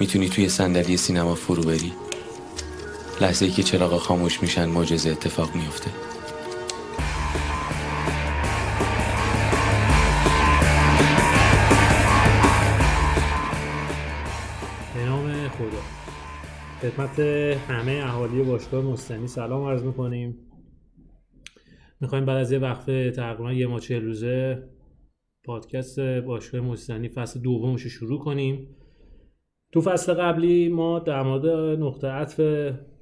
می‌تونی توی صندلی سینما فرو بری؟ لحظه ای که چراغ خاموش میشن معجزه اتفاق میفته به نام خدا. خدمت همه اهالی باشگاه مستنی. سلام عرض می‌کنیم. می‌خوایم بعد از یه وقفه تقریبا یه ما چهل روزه پادکست باشگاه مستنی فصل دومش رو شروع کنیم. تو فصل قبلی ما در مورد نقطه عطف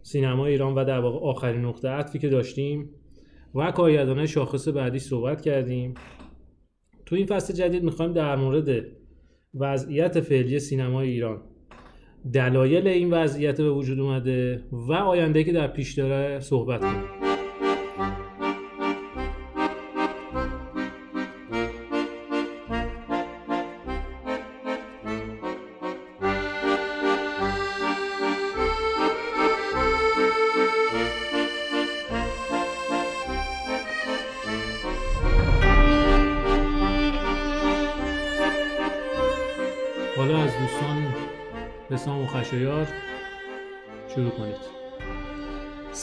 سینما ایران و در واقع آخرین نقطه عطفی که داشتیم و کارگردانه شاخص بعدی صحبت کردیم. تو این فصل جدید می‌خوایم در مورد وضعیت فعلی سینمای ایران دلایل این وضعیت به وجود اومده و آینده که در پیش داره صحبت کنیم.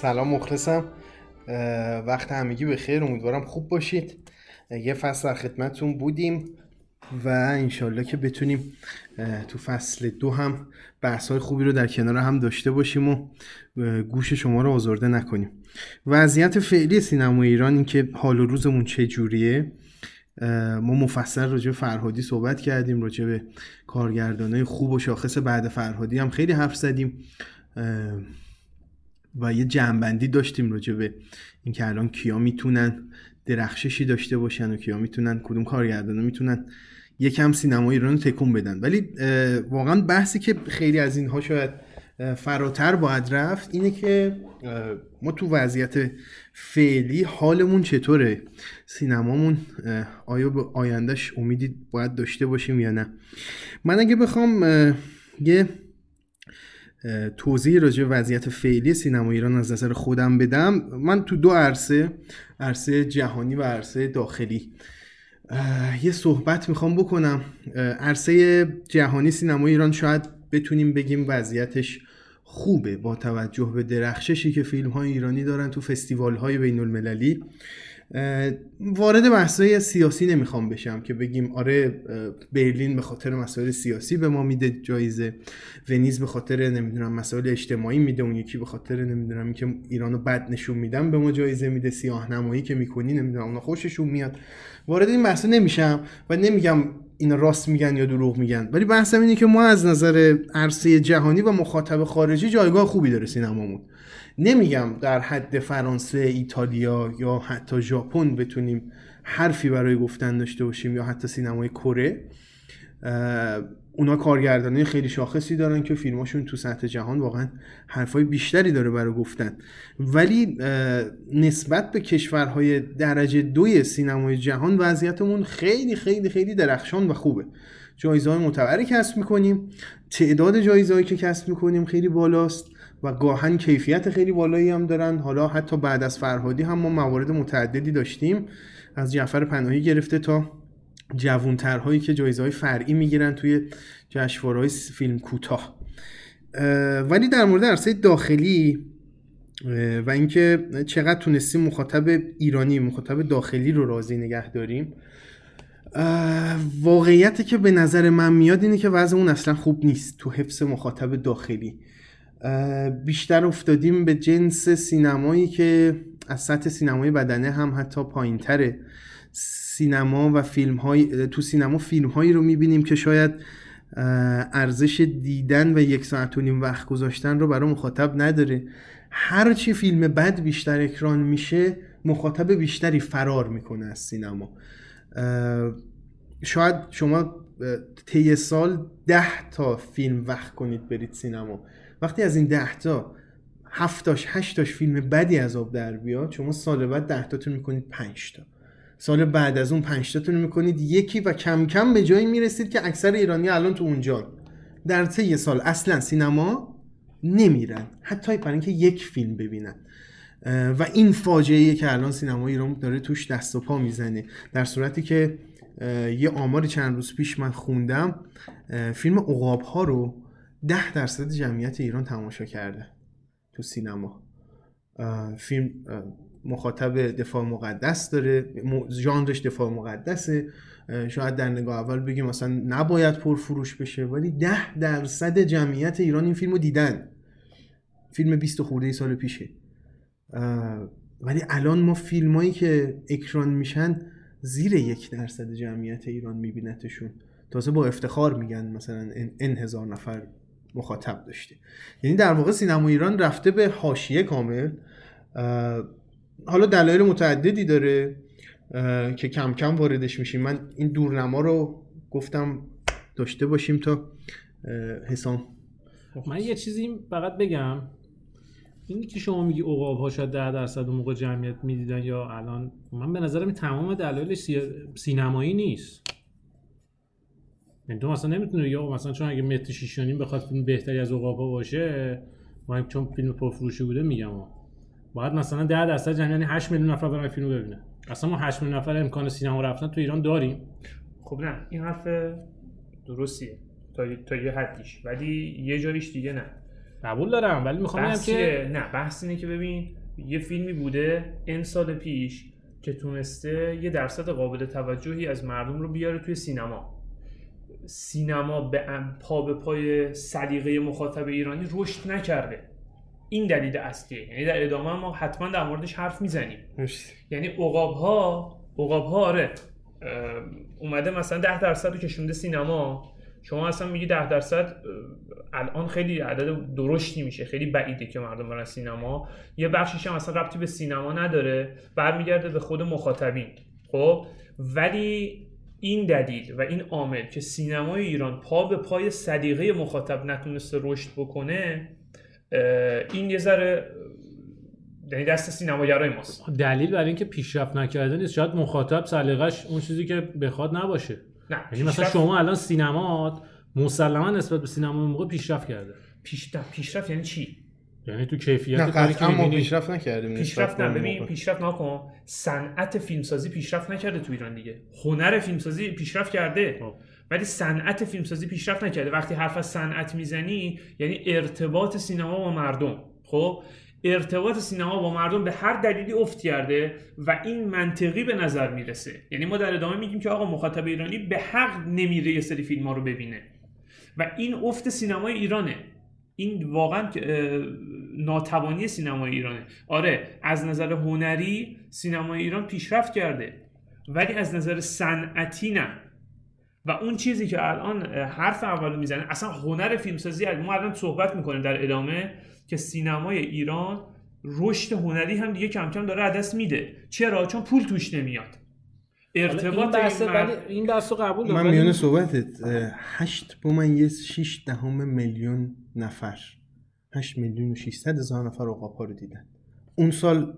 سلام مخلصم. وقت همگی به خیر امیدوارم خوب باشید. یه فصل در خدمتتون بودیم و انشالله که بتونیم تو فصل دو هم بحث های خوبی رو در کنار هم داشته باشیم و گوش شما رو آزرده نکنیم. وضعیت فعلی سینما ایران این که حال و روزمون چه جوریه اه، ما مفصل راجع به فرهادی صحبت کردیم راجع به کارگردانای خوب و شاخص بعد فرهادی هم خیلی حرف زدیم. و یه جنبندی داشتیم راجع به اینکه الان کیا می‌تونن درخششی داشته باشن و کیا می‌تونن کدوم کارگردانا می‌تونن یکم سینمای ایران رو تکون بدن. ولی واقعا بحثی که خیلی از اینها شاید فراتر باید رفت اینه که ما تو وضعیت فعلی حالمون چطوره؟ سینمامون آیا به آیندهش امیدی باید داشته باشیم یا نه؟ من اگه بخوام یه توضیح راجع به وضعیت فعلی سینما ایران از نظر خودم بدم. من تو دو عرصه عرصه جهانی و عرصه داخلی یه صحبت می‌خوام بکنم. عرصه جهانی سینما ایران شاید بتونیم بگیم وضعیتش خوبه با توجه به درخششی که فیلم های ایرانی دارن تو فستیوال های بین المللی وارد بحثای سیاسی نمی‌خوام بشم که بگیم آره برلین به خاطر مسائل سیاسی به ما میده جایزه ونیز به خاطر نمی‌دونم مسائل اجتماعی میده اون یکی به خاطر نمی‌دونم اینکه ایرانو بد نشون میدم به ما جایزه میده سیاه نمایی که می‌کنی نمی‌دونم اونا خوششون میاد. وارد این بحثا نمیشم و نمیگم اینا راست میگن یا دروغ میگن. ولی بحثم اینه که ما از نظر عرصه جهانی و مخاطب خارجی جایگاه خوبی داره سینمامون. نمیگم در حد فرانسه ایتالیا یا حتی ژاپن بتونیم حرفی برای گفتن داشته باشیم یا حتی سینمای کره. اونا کارگردانی خیلی شاخصی دارن که فیلماشون تو سطح جهان واقعا حرفای بیشتری داره برای گفتن. ولی نسبت به کشورهای درجه دوی سینمای جهان وضعیتمون خیلی خیلی خیلی درخشان و خوبه. جایزه های کسب می‌کنیم تعداد جایزهایی که کسب می‌کنیم خیلی بالاست و گاهن کیفیت خیلی بالایی هم دارن. حالا حتی بعد از فرهادی هم ما موارد متعددی داشتیم. از جعفر پناهی گرفته تا جوانترهایی که جایزه های فرعی می‌گیرن توی جشنواره‌های فیلم کوتاه. اه، ولی در مورد عرصه داخلی و اینکه چقدر تونستیم مخاطب ایرانی مخاطب داخلی رو راضی نگه داریم اه، واقعیتی که به نظر من میاد اینه که وضعمون اصلا خوب نیست تو حفظ مخاطب داخلی. بیشتر افتادیم به جنس سینمایی که از سطح سینمای بدنه هم حتی پایین تره سینما و فیلم های تو سینما فیلم هایی رو می‌بینیم که شاید ارزش دیدن و یک ساعت و نیم وقت گذاشتن رو برای مخاطب نداره. هرچی فیلم بد بیشتر اکران میشه مخاطب بیشتری فرار می‌کنه از سینما. شاید شما طی سال ده تا فیلم وقت کنید برید سینما. وقتی از این ده تا هفتاش هشتاش فیلم بدی از آب در بیاد شما سال بعد ده تاتون می‌کنید پنج تا. سال بعد از اون پنج رو می‌کنید. یکی و کم کم به جایی می‌رسید که اکثر ایرانی الان تو اونجا در طی سال اصلا سینما نمیرن. حتی برای اینکه یک فیلم ببینن. و این فاجعه که الان سینما ایران داره توش دست و پا می‌زنه. در صورتی که یه آماری چند روز پیش من خوندم فیلم عقاب ها رو ده درصد جمعیت ایران تماشا کرده تو سینما. فیلم مخاطب دفاع مقدس داره ژانرش دفاع مقدسه. شاید در نگاه اول بگیم مثلا نباید پرفروش بشه ولی ده درصد جمعیت ایران این فیلم رو دیدن. فیلم 20 خورده سال پیشه. ولی الان ما فیلمایی که اکران میشن زیر یک درصد جمعیت ایران میبینتشون. تازه با افتخار میگن مثلا ان هزار نفر مخاطب داشته. یعنی در واقع سینما ایران رفته به حاشیه کامل. حالا دلایل متعددی داره که کم کم واردش میشیم. من این دورنما رو گفتم داشته باشیم تا حسام. من یه چیزی فقط بگم. اینی که شما میگی عقاب ها شاید 10 درصد موقع جمعیت می‌دیدن یا الان من به نظرم این تمام دلایل سی- سینمایی نیست. یعنی تو مثلا نمی‌تونی یا مثلا چون اگه متر شیش و نیم بخواد فیلم بهتری از عقاب ها باشه ما چون فیلم پرفروشی بوده میگم. باید مثلا 10 درصد جمعیت یعنی 8 میلیون نفر برن فیلم ببینه اصلا ما 8 میلیون نفر امکان سینما رفتن تو ایران داریم. خب نه این حرف درستیه. تا, تا یه حدیش. ولی یه جایش دیگه نه. قبول دارم ولی می‌خوام بگم که نه بحث اینه که ببین یه فیلمی بوده این سال پیش که تونسته یه درصد قابل توجهی از مردم رو بیاره توی سینما. سینما به پا به پای سلیقه مخاطب ایرانی رشد نکرده. این دلیل اصلیه. یعنی در ادامه ما حتما در موردش حرف می‌زنیم. یعنی عقاب ها عقاب ها آره اومده مثلا 10 درصد رو کشونده سینما. شما اصلا میگی 10 درصد الان خیلی عدد درشتی میشه خیلی بعیده که مردم برن سینما. یه بخشیش هم اصلا ربطی به سینما نداره برمیگرده به خود مخاطبین. خب؟ ولی این دلیل و این عامل که سینمای ایران پا به پای سلیقه مخاطب نتونسته رشد بکنه این یه ذره یعنی دست سینماگرای ماست. دلیل برای اینکه پیشرفت نکرده نیست. شاید مخاطب سلیقش اون چیزی که بخواد نباشه. نه یعنی مثلا شما الان سینمات مسلما نسبت به سینما موقع پیشرفت کرده. پیش... پیشرفت یعنی چی؟ یعنی تو کیفیت نه کاری که قطعا ما می‌بینی. پیشرفت نکردیم پیشرفت نه ببین. پیشرفت نکن صنعت فیلمسازی پیشرفت نکرده تو ایران دیگه. هنر فیلمسازی پیشرفت کرده. خب. ولی صنعت فیلمسازی پیشرفت نکرده. وقتی حرف از صنعت می‌زنی یعنی ارتباط سینما با مردم. خب؟ ارتباط سینما با مردم به هر دلیلی افت کرده و این منطقی به نظر می‌رسه. یعنی ما در ادامه میگیم که آقا مخاطب ایرانی به حق نمیره یه سری فیلم ها رو ببینه. و این افت سینمای ایرانه. این واقعا ناتوانی سینمای ایرانه. آره از نظر هنری سینمای ایران پیشرفت کرده. ولی از نظر صنعتی نه. و اون چیزی که الان حرف اول می‌زنه اصلا هنر فیلمسازی ما الان صحبت می‌کنیم در ادامه که سینمای ایران رشد هنری هم دیگه کم کم داره از دست میده. چرا؟ چون پول توش نمیاد. ارتباط این بحث این مرد- ولی این بحث رو قبول دارم من میونه صحبتت اه، هشت بومن یه شیش دهم میلیون نفر. هشت میلیون و 600 هزار نفر ها رو دیدن. اون سال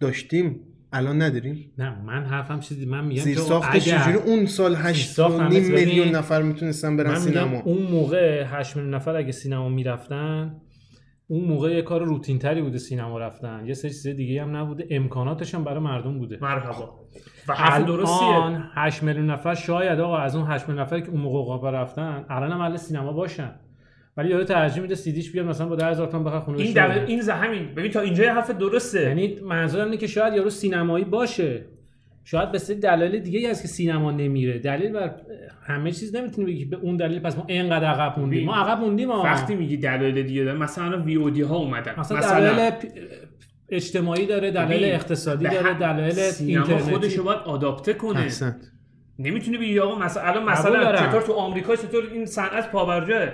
داشتیم الان نداریم؟ نه من حرفم چیزی من میگم زیر اگر- چجوری؟ اون سال هشت ساخت و همه نیم چیز ببین، میلیون نفر می‌تونستن برن من میگم سینما. اون موقع 8 میلیون نفر اگه سینما می‌رفتن اون موقع یه کار روتین تری بوده سینما رفتن. یه سری چیز دیگه هم نبوده. امکاناتش هم برای مردم بوده. مرحبا. و حرف درستیه. الان 8 میلیون نفر شاید آقا از اون 8 میلیون نفری که اون موقع عقاب رفتن الان هم اهل سینما باشن. ولی یارو ترجیح میده سیدیش بیاد مثلا با 10000 تومان بخره خونه این بشه دقیق این ز- همین. ببین تا اینجا حرف درسته. یعنی منظورم اینه که شاید یارو سینمایی باشه. شاید به سری دلایل دیگه ای هست که سینما نمیره. دلیل بر همه چیز نمی‌تونی بگی. به اون دلیل پس ما اینقدر عقب موندیم. ما عقب موندیم. وقتی میگی دلایل دیگه داره مثلا وی او دی ها اومدن. مثلا, مثلا, دلایل اجتماعی داره دلایل اقتصادی به داره دلایل سینما اینترنتی. خودش رو باید آداپته کنه. احسنت. نمی‌تونی بگی آقا مثلا الان مثلا. چطور تو آمریکا چطور این صنعت پابرجاه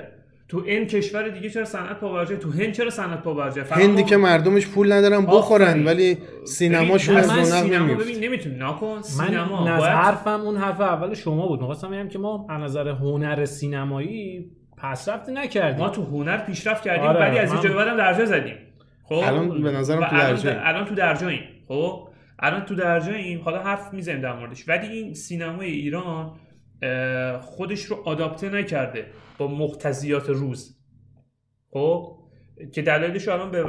تو این کشور دیگه چرا صنعت پابرجاه تو هند چرا صنعت پابرجاه فقط هندی که مردمش پول ندارن بخورن. ولی سینماشون از من رونق نمیفته ببین نمی‌تونی. نکن من سینما. از باید حرفم اون حرف اول شما بود. می‌خواستم بگم که ما از نظر هنر سینمایی پیشرفت نکردیم. ما تو هنر پیشرفت کردیم. آره، ولی از من- اینجا به بعدم درجا زدیم. خب؟ الان به نظرم تو الان, درجاییم. الان تو درجاییم خب؟ الان تو درجاییم حالا حرف می‌زنیم در موردش. ولی این سینمای ایران خودش رو آداپته نکرده با مقتضیات روز. خب؟ که دلایلش الان به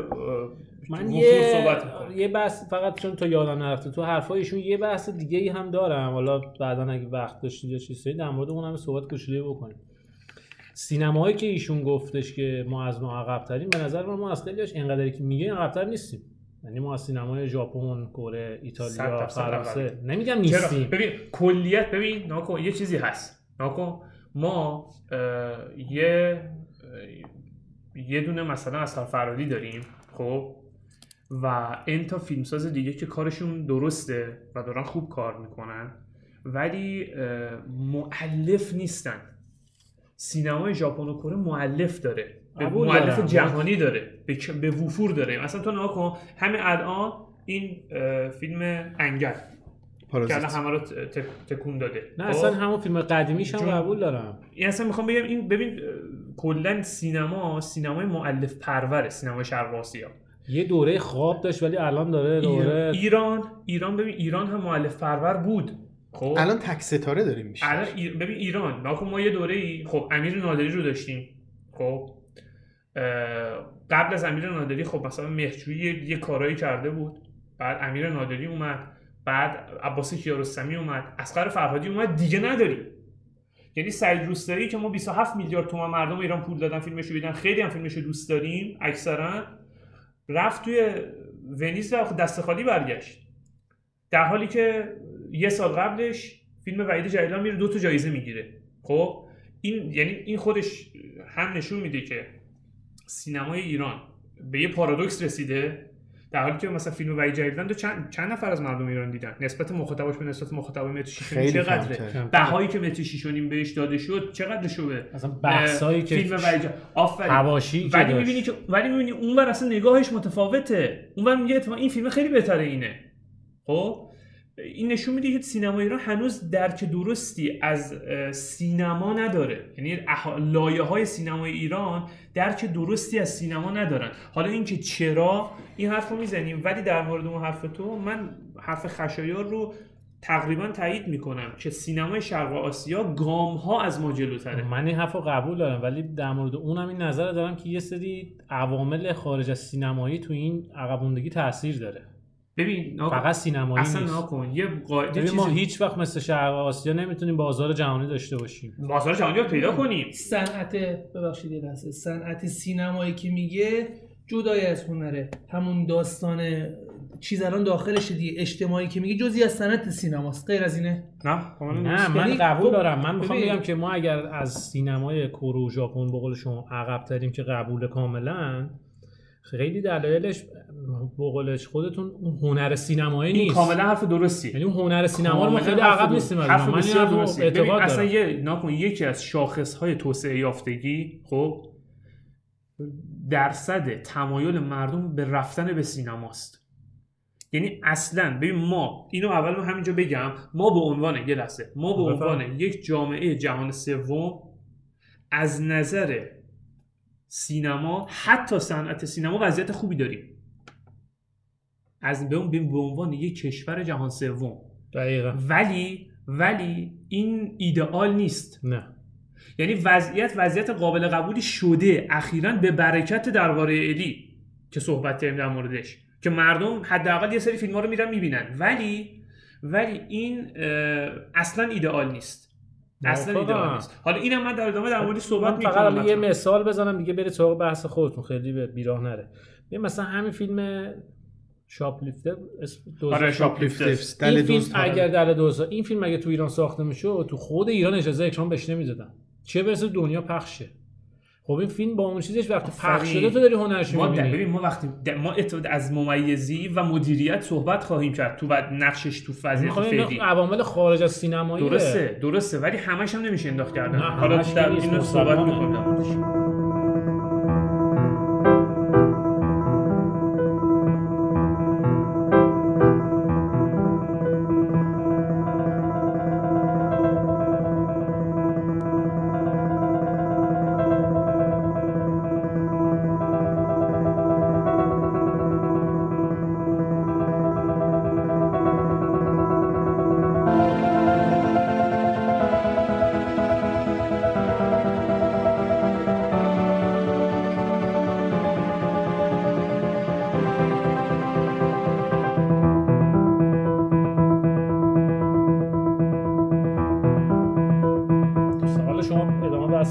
من یه صحبت می‌کنم. یه بحث فقط چون تو یادم نرفته تو حرفایشون یه بحث دیگه ای هم دارم. حالا بعدا اگه وقت داشتید یا چیزی در مورد اون هم صحبت کوچولو بکنیم. سینماهایی که ایشون گفتش که ما از ما عقب تریم به نظر من ما خیلیش اینقدری که میگه عقب تر نیستیم. یعنی ما از سینمای ژاپن، کره، ایتالیا، فرانسه. نمیگم نیستیم. ببین کلیت ببین ناکن یه چیزی هست. ناکن ما یه یه دونه مثلا اثر فرادی داریم خب؟ و این تا فیلمساز دیگه که کارشون درسته و دارن خوب کار می‌کنن ولی معلف نیستن. سینمای ژاپن و کره معلف داره. به معلف دارم. جهانی داره. به, چ- به وفور داره. مثلا تو نگاه کن. همین الان این فیلم انگل که الان همه رو تکون داده. نه خب؟ اصلا همون فیلم قدیمیش هم. قبول دارم. این اصلا می‌خوام بگم این ببین کلا سینما سینمای معلف پروره سینمای شرق آسیا یه دوره خواب داشت ولی الان داره دوره ایران ایران ببین ایران هم معلف پرور بود. خب. الان تک ستاره داریم میشه. الان ایر- ببین ایران ناکن ما یه دوره ای خب امیر نادری رو داشتیم. خب. اه، قبل از امیر نادری خب مثلا مهجویی یه, یه کارایی کرده بود. بعد امیر نادری اومد. بعد عباس کیارستمی اومد. اسقر فرهادی اومد. دیگه نداریم. یعنی سعید روستایی که ما 27 میلیارد تومان مردم ایران پول دادن فیلمشو دیدن خیلی هم فیلمشو دوست داریم اکثرا رفت توی ونیز و دست خالی برگشت. در حالی که یه سال قبلش فیلم وحید جلیلان میره دو تا جایزه می‌گیره. خب؟ این یعنی این خودش هم نشون میده که سینمای ایران به یه پارادوکس رسیده در حالی که مثلا فیلم وحید جلیلان دو چند, چند نفر از مردم ایران دیدن. نسبت مخاطبش به نسبت مخاطب متر شیش و نیم خیلی چقدره. بهایی که متر شیش و نیم بهش داده شد چقدر شده اصلا بحثایی که فیلم وحید جلیلان- آفرین. ولی. می‌بینی که ولی می‌بینی اونور اصلا نگاهش متفاوته. اونور میگه این فیلم خیلی بهتره اینه. خب؟ این نشون میده که سینما ایران هنوز درک درستی از سینما نداره. یعنی لایه های سینمای ایران درک درستی از سینما ندارن. حالا اینکه چرا این حرف رو می‌زنیم ولی در مورد اون حرف تو من حرف خشایار رو تقریبا تایید می‌کنم که سینمای شرق آسیا گام ها از ما جلوتره. من این حرف رو قبول دارم ولی در مورد اونم این نظر دارم که یه سری عوامل خارج از سینمایی تو این عقب موندگی تاثیر داره. ببین ناکن. فقط سینمایی اصلا نیست. نکن یه قاعده ببین ما چیزی هیچ وقت مثل شرق آسیا نمی‌تونیم بازار جهانی داشته باشیم. بازار جهانی رو پیدا کنیم. صنعت ببخشید یه لحظه. صنعت سینمایی که میگه جدای از هنره. همون داستان چیز الان داخلش دیگه. اجتماعی که میگه جزی از صنعت سینماست. غیر از اینه. نه کاملا نه. من یعنی قبول خب، دارم. من می‌خوام. بگم که ما اگر از سینمای کره و ژاپن به قول شما عقب تریم که قبول کاملا خیلی دلایلش به قولش خودتون اون هنر سینمایی این نیست کاملا حرف درستی یعنی اون هنر سینما رو ما خیلی عقب نیستیم حرف. من این بسیار درستی. اعتقاد اصلا یه نکن یکی از شاخص های توسعه یافتگی خب درصد تمایل مردم به رفتن به سینماست یعنی اصلا ببین ما اینو اول من همینجا بگم ما به عنوان یه لحظه ما به. عنوان یک جامعه جهان سوم از نظر سینما حتی صنعت سینما وضعیت خوبی داریم. از به به عنوان یک کشور جهان سوم. دقیقا. ولی ولی این ایدئال نیست. نه. یعنی وضعیت وضعیت قابل قبولی شده. اخیرا به برکت درباره الی که صحبت کردیم در موردش. که مردم حداقل یه سری فیلم ها رو میرن می‌بینن. ولی ولی این اصلا ایدئال نیست. اصلا. ایدئال نیست. حالا اینم من در ادامه در موردش صحبت من فقط می‌کنم حالا یه مثال بزنم دیگه بره سراغ بحث خودتون. خیلی به بیراه نره. یه مثلا همین فیلم شاپلیفتر اسم دوزار آره این فیلم دوست اگر در دوزار این فیلم اگه تو ایران ساخته می‌شد تو خود ایران اجازه اکران بهش نمی‌دادن. چه برسه دنیا پخشه. خب این فیلم با اون چیزش وقتی پخش. شده تو داری هنرش ما ببین ما وقتی ما از ممیزی و مدیریت صحبت خواهیم کرد. تو بعد نقشش تو می‌خوام فعلی عوامل خارج از سینمایی درسته درسته ولی همش هم نمیشه انداخت کردن حالا در اینو صحبت. می‌کنم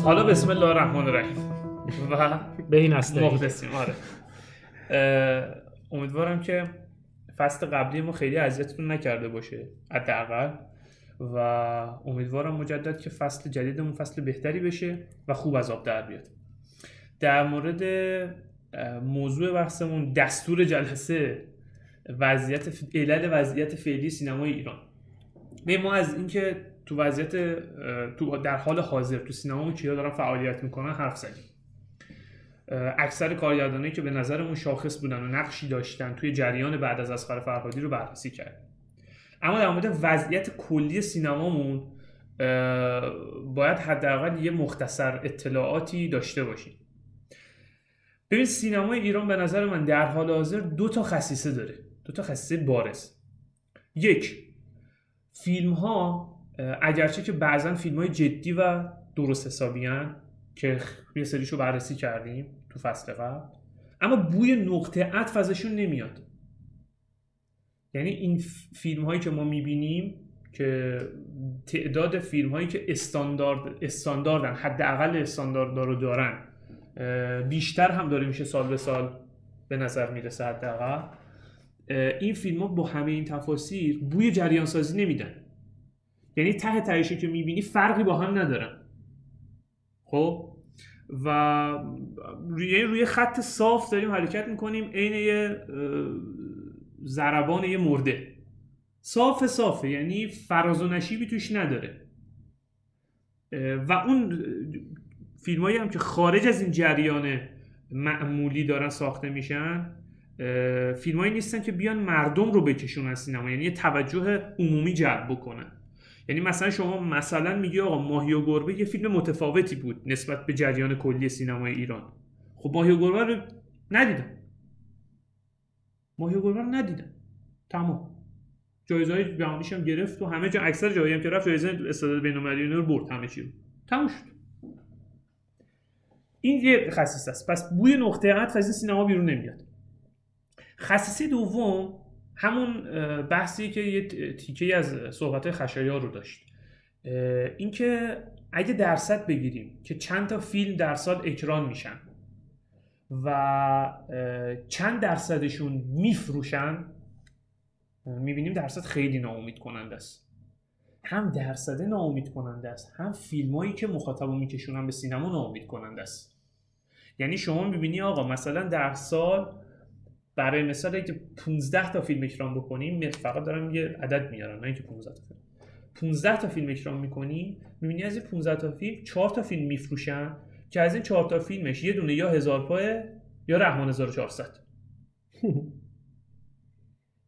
حالا بسم الله الرحمن الرحیم. و به این اصله مخلصیم آره امیدوارم که فصل قبلی ما خیلی اذیتتون نکرده باشه حداقل. و امیدوارم مجدد که فصل جدیدمون فصل بهتری بشه و خوب از آب در بیاد. در مورد موضوع بحثمون دستور جلسه وضعیت علل وضعیت فعلی سینمای ایران. به ما از اینکه تو وضعیت تو در حال حاضر تو سینمامون کیا دارن فعالیت می‌کنن حرف زدیم. اکثر کارگردانایی که به نظرمون شاخص بودن و نقشی داشتن توی جریان بعد از اسقر فرهادی رو بررسی کرد اما در مورد وضعیت کلی سینمامون باید حداقل یه مختصر اطلاعاتی داشته باشیم. ببین سینمای ایران به نظر من در حال حاضر دو تا خصیصه داره. دو تا خصیصه بارز. یک فیلم ها اگرچه که بعضا فیلم های جدی و درست حسابی هن، که یه سریشو بررسی کردیم تو فصل قبل اما بوی نقطه عطف ازشون نمیاد. یعنی این فیلم هایی که ما می‌بینیم که تعداد فیلم هایی که استاندارد استانداردن حداقل استاندارد رو دارن بیشتر هم داره میشه سال به سال به نظر می‌رسه حداقل این فیلم ها با همه این تفاصیل بوی جریان سازی نمیدن. یعنی ته تهشو که می‌بینی فرقی با هم ندارن خب؟ و روی یعنی روی خط صاف داریم حرکت می‌کنیم عین یه اه، ضربان یه مرده. صاف صافه یعنی فراز و نشیبی توش نداره. و اون فیلم هایی هم که خارج از این جریان معمولی دارن ساخته میشن فیلم هایی نیستن که بیان مردم رو بکشونن سینما. یعنی توجه عمومی جلب بکنن. یعنی مثلا شما مثلا میگی آقا ماهی و گربه یه فیلم متفاوتی بود نسبت به جریان کلی سینمای ایران. خب ماهی و گربه رو ندیدم. ماهی و گربه رو ندیدم. تمام. جایزه های هم گرفت و همه جا اکثر جایی هم که رفت جایزه استعداد بین‌المللی رو برد همه چی رو. تموم شد. این یه خصیصه است. پس بوی نقطه عطف از این سینما بیرون نمیاد. خصیصه دوم همون بحثی که یه تیکه از صحبت خشایار رو داشت. اینکه اگه درصد بگیریم که چند تا فیلم در سال اکران میشن و چند درصدشون میفروشن می‌بینیم درصد خیلی ناامید کننده است. هم درصد ناامید کننده است هم فیلمایی که مخاطب میکشونن به سینما ناامید کننده است. یعنی شما می‌بینی آقا مثلا در سال برای مثال اگه 15 تا فیلم اکران بکنیم فقط دارم یه عدد میارم نه اینکه 15 تا فیلم. 15 تا فیلم اکران می‌کنی می‌بینی از این 15 تا فیلم 4 تا فیلم میفروشن که از این 4 تا فیلمش یه دونه یا هزار پاه یا رحمان 1400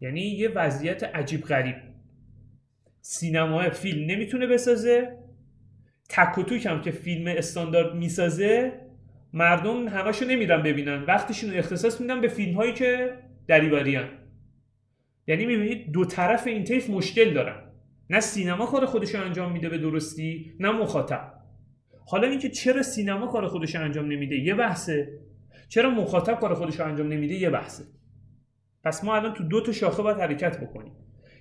یعنی یه وضعیت عجیب غریب. سینما فیلم نمی‌تونه بسازه. تک و هم که فیلم استاندارد می‌سازه مردم همشو نمیرن ببینن. وقتشون اختصاص میدن به فیلم هایی که دریوری یعنی می‌بینید دو طرف این طیف مشکل دارن. نه سینما کار خودش رو انجام میده به درستی نه مخاطب. حالا اینکه چرا سینما کار خودش رو انجام نمیده؟ یه بحثه. چرا مخاطب کار خودش رو انجام نمیده؟ یه بحثه. پس ما الان تو دو تا شاخه باید حرکت بکنیم.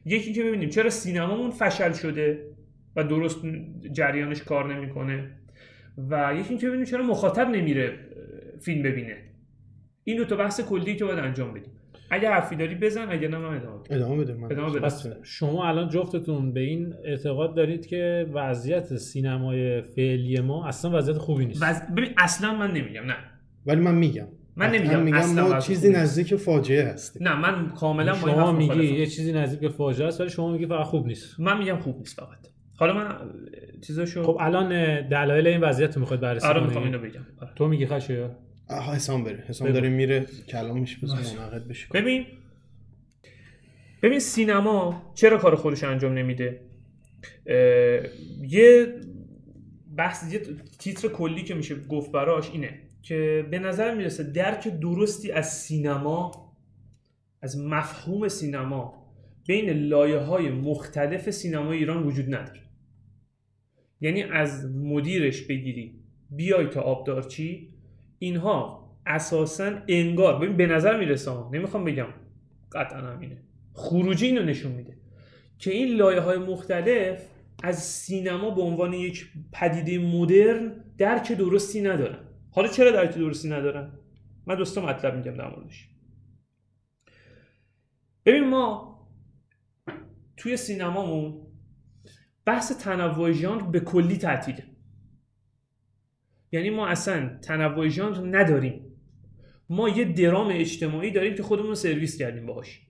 یکی که ببینیم چرا سینمامون فشل شده و درست جریانش کار نمی‌کنه. و یکی اینکه ببینیم چرا مخاطب نمیره فیلم ببینه. این دو تا بحث کلی که باید انجام بدیم. اگه حرفی داری بزن اگه نه من ادامه بدم. ادامه بده من ادامه شما الان جفتتون به این اعتقاد دارید که وضعیت سینمای فعلی ما اصلا وضعیت خوبی نیست. وز... ببین اصلا من نمیگم نه. ولی من میگم. من نمیگم میگم اصلا ما چیزی نزدیک فاجعه هستیم. نه من کاملا با این شما میگی. یه چیزی نزدیک به فاجعه است ولی شما میگی فقط خوب نیست. من میگم خوب نیست فقط. حالا من چیزاشو خب الان دلایل این وضعیت رو می‌خواید بررسی آره؟ می‌خوام اینو بگم. آره. تو میگی خشه آها حسام بره. حسام. داره میره کلامش بزن منعقد بشه. ببین ببین سینما چرا کار خودش رو انجام نمیده؟ یه بحث یه تیتر کلی که میشه گفت براش اینه که به نظر می‌رسه درک درستی از سینما از مفهوم سینما بین لایه های مختلف سینما ایران وجود نداره. یعنی از مدیرش بگیری. بیای تا آبدارچی اینها اساسا انگار ببین به نظر می‌رسه نمی‌خوام بگم قطعا همینه خروجی اینو نشون میده که این لایه های مختلف از سینما به عنوان یک پدیده مدرن درک درستی ندارن. حالا چرا درک درستی ندارن؟ من دوستا مطلب میگم در موردش. ببین ما توی سینمامون بحث تنوع ژانر به کلی تعطیله. یعنی ما اصلا تنوع ژانر نداریم. ما یه درام اجتماعی داریم که خودمون رو سرویس کردیم باهاش.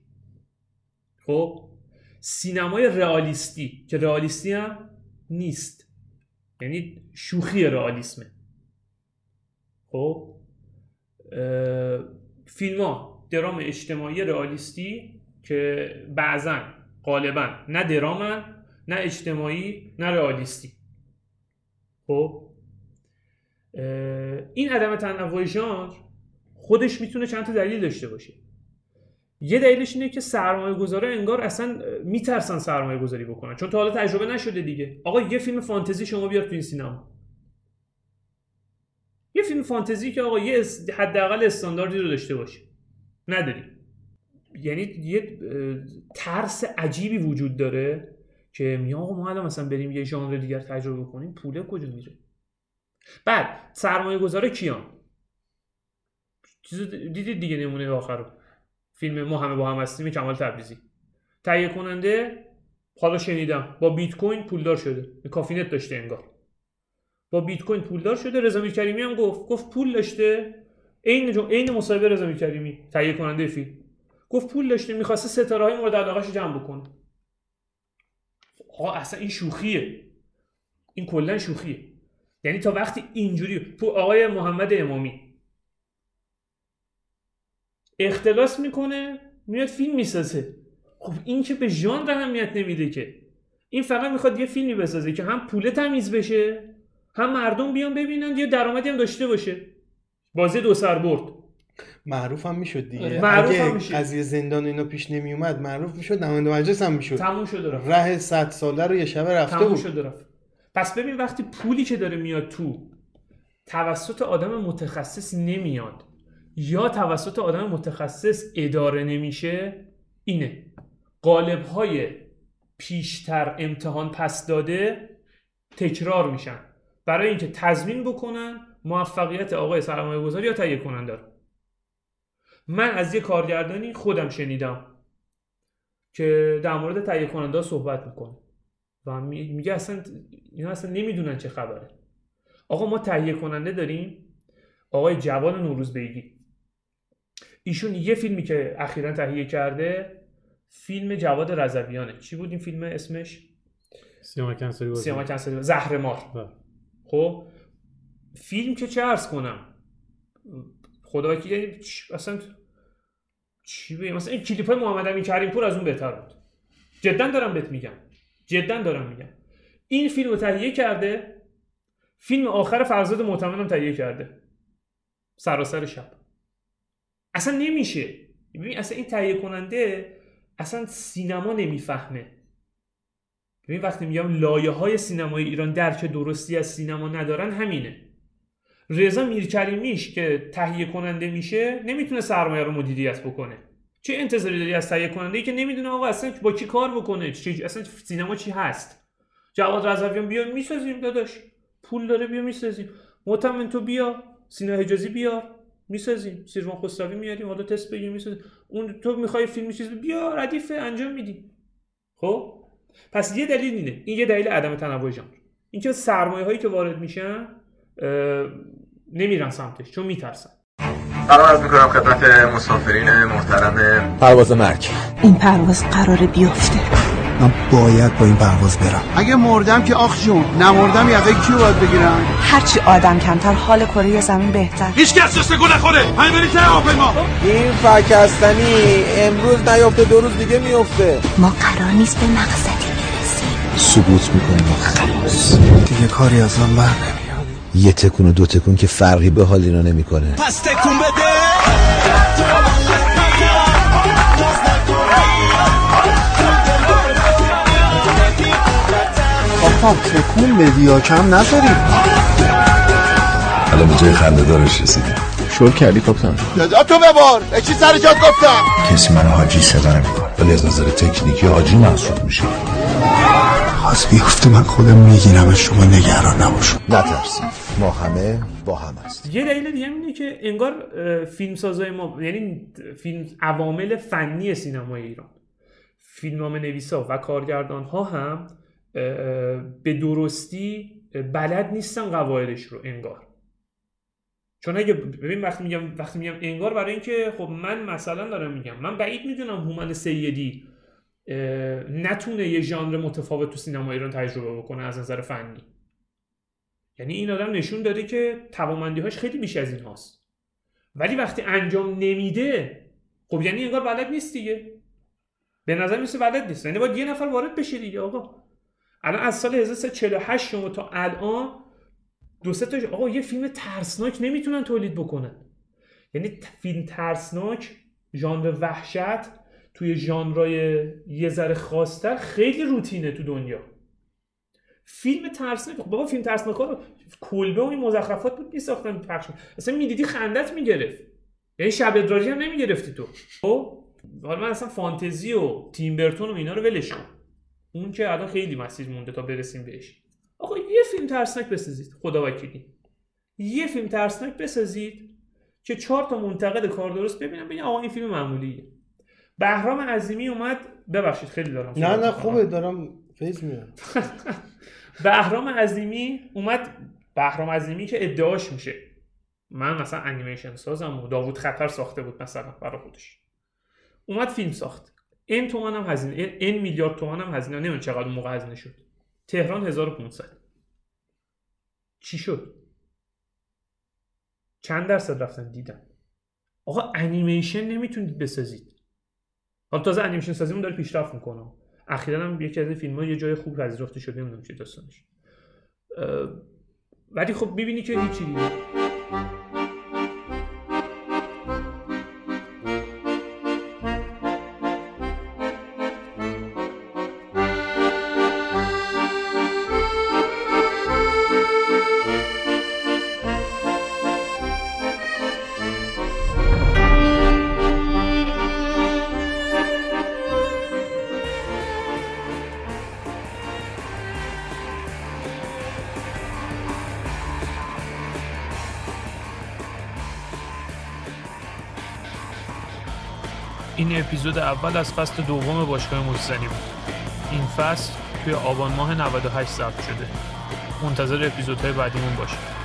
خب؟ سینمای رئالیستی که رئالیستی هم نیست. یعنی شوخی رئالیسمه خب؟ فیلم ها درام اجتماعی رئالیستی که بعضا غالبا نه درامن نه اجتماعی نه رئالیستی. خب؟ این عدم تنوع ژانر خودش می‌تونه چند تا دلیل داشته باشه. یه دلیلش اینه که سرمایه گذاره انگار اصلا میترسن سرمایه گذاری بکنن. چون تا حالا تجربه نشده دیگه. آقا یه فیلم فانتزی شما بیار تو این سینما. یه فیلم فانتزی که آقا یه حداقل استانداردی رو داشته باشه. نداری. یعنی یه ترس عجیبی وجود داره. که میگه آقا ما الان مثلا بریم یه ژانر دیگر تجربه کنیم پوله کجا میره؟ بعد سرمایه گذارا کیان دیدید دیگه نمونه آخر فیلم ما همه با هم هستیم کمال تبریزی. تهیه کننده حالا شنیدم. با بیت کوین پولدار شده. کافینت داشته انگار. با بیت کوین پولدار شده. رضا کریمی هم گفت. گفت پول داشته. عین عین مصاحبه رضا کریمی تهیه کننده فیلم. گفت پول داشته. می‌خواسته ستاره های مورد علاقهش جمع بکنه. آقا اصلا این شوخیه. این کلا شوخیه. یعنی تا وقتی اینجوری آقای محمد امامی اختلاس می‌کنه میاد فیلم می‌سازه. خب این که به ژانر اهمیت نمیده که. این فقط می‌خواد یه فیلمی بسازه که هم پول تمیز بشه هم مردم بیان ببینن یه درآمدی هم داشته باشه. بازی دو سر برد. معروف هم می‌شد دیگه. آره. معروف اگه هم می‌شد. قضیه زندان اینا پیش نمی اومد معروف می‌شد نماینده مجلس هم می‌شد. تموم شد رفت. ره 100 ساله رو یه شبه رفته تموم بود. شد رفت. پس ببین وقتی پولی که داره میاد تو توسط آدم متخصص نمیاد یا توسط آدم متخصص اداره نمیشه اینه. قالب های پیشتر امتحان پس داده تکرار میشن. برای اینکه تضمین بکنن موفقیت آقای سرمایه گذاری یا تهیه کننده رو. من از یه کارگردانی خودم شنیدم که در مورد تهیه کننده صحبت می‌کنه. و می- میگه اصلا اینا اصلا نمی‌دونن چه خبره. آقا ما تهیه کننده داریم. آقای جوان نوروز بیگی. ایشون یه فیلمی که اخیرا تهیه کرده فیلم جواد رضویانه. چی بود این فیلم اسمش؟ سیامک کنسری سیامک کنسری زهر مار بله. خب؟ فیلم که چه ارز کنم؟ خدا یعنی اصلا چی بگم؟ مثلا این کلیپ های محمد امین کریم پور از اون بهتر بود. جدا دارم بهت میگم. جدا دارم میگم. این فیلم رو تهیه کرده فیلم آخر فرزاد معتمدم تهیه کرده. سراسر شب. اصلا نمیشه. ببین اصلا این تهیه کننده اصلا سینما نمی‌فهمه. ببین وقتی میگم لایه های سینمای ایران درک درستی از سینما ندارن همینه. رضا میرکریمیش که تهیه کننده میشه نمی‌تونه سرمایه رو مدیریت بکنه. چه انتظاری داری از تهیه کننده ای که نمی‌دونه آقا اصلا با کی کار بکنه؟ چه اصلا سینما چی هست؟ جواد رضویان بیا می‌سازیم داداش. پول داره بیا می‌سازیم. معتمن تو بیا سینا حجازی بیا می‌سازیم. سیروان خسروی میاریم حالا تست بگیم می‌سازیم. اون تو می‌خوای فیلم چیز بیا ردیف انجام میدی خب؟ پس یه دلیل اینه. این یه دلیل عدم تنوع ژانر. اینکه سرمایه هایی که وارد میشن نمیرن سمتش چون میترسن. سلام عرض می‌کنم خدمت مسافرین محترم پرواز مرگ. این پرواز قراره بیفته. من باید با این پرواز برم. اگه مردم که آخ جون نمردم یقه کیو باید بگیرم هرچی آدم کمتر حال کره زمین بهتر. هیچ کس جست گل نخوره. همین بری که هواپیما این فکستنی امروز نیافته دو روز دیگه میفته ما قرار نیست به مقصدی برسیم. ثبوت می‌کنیم. خلاص. دیگه کاری از من بر نمیاد یه تکون و دو تکون که فرقی به حال اینا نمی‌کنه. پس تکون بده. آقا تکون بدی یا کم نذاریم حالا به جای خنده دارش رسیده شل کردی کاپتان. صدا تو ببار. به چی سر جات گفتم؟ کسی من حاجی صدا نمی‌کنه. ولی از نظر تکنیکی حاجی محسوب میشه. می‌خواست بیفته من خودم می‌گیرم شما نگران نباشم. نترسید. ما همه با هم هستیم. یه دلیل دیگه اینه که انگار فیلمسازای ما یعنی فیلم عوامل فنی سینمای ایران فیلمنامه نویسا و کارگردان ها هم به درستی بلد نیستن قواعدش رو انگار. چون اگه ببین وقتی میگم وقتی میگم انگار برای اینکه خب من مثلا دارم میگم من بعید می‌دونم هومن سیدی نتونه یه ژانر متفاوت تو سینما ایران تجربه بکنه از نظر فنی. یعنی این آدم نشون داده که توانمندی‌هاش خیلی بیش از این هاست. ولی وقتی انجام نمیده خب یعنی انگار بلد نیست دیگه. به نظر میسه بلد نیست. یعنی باید یه نفر وارد بشه دیگه آقا. الان از سال 1348 شما تا الان دو سه تا آقا یه فیلم ترسناک نمی‌تونن تولید بکنن. یعنی فیلم ترسناک ژانر وحشت توی ژانرای یه ذره خاصتر خیلی روتینه تو دنیا. فیلم ترسناک. بابا فیلم ترسناک رو کلبه و این مزخرفات بود میساختن پخش. اصلا می‌دیدی خندت می‌گرفت. یعنی شب ادراجی هم نمی‌گرفتی تو. خب؟ حالا من اصلا فانتزی و تیم برتون و اینا رو ولش کن. اون که الان خیلی مسیر مونده تا برسیم بهش. آقا یه فیلم ترسناک بسازید. خدا وکیلی. یه فیلم ترسناک بسازید که چهار تا منتقد کار درست ببینم ببین آقا این فیلم معمولیه. بهرام عظیمی اومد. ببخشید خیلی دارم نه نه خوبه دارم فیز میاد. بهرام عظیمی اومد بهرام عظیمی که ادعاش میشه. من مثلا انیمیشن سازم و داوود خطر ساخته بود مثلا برای خودش. اومد فیلم ساخت. این تومن هم هزینه این میلیارد تومن هم هزینه. نمی‌دونم چقدر موقع هزینه شد. تهران 1500 چی شد؟ چند درصد رفتن؟ دیدن آقا انیمیشن نمی‌تونید بسازید. حالا تازه انیمیشن سازیمون داره پیشرفت می‌کنه. اخیرا هم یکی از این فیلم ها یه جای خوب پذیرفته شده نمی‌دونم چه داستانش. ولی خب می‌بینی که هیچی. دیگه اپیزود اول از فصل دوم باشگاه موسیزنی بود. این فصل توی آبان ماه 98 ضبط شده. منتظر اپیزودهای بعدیمون باشید.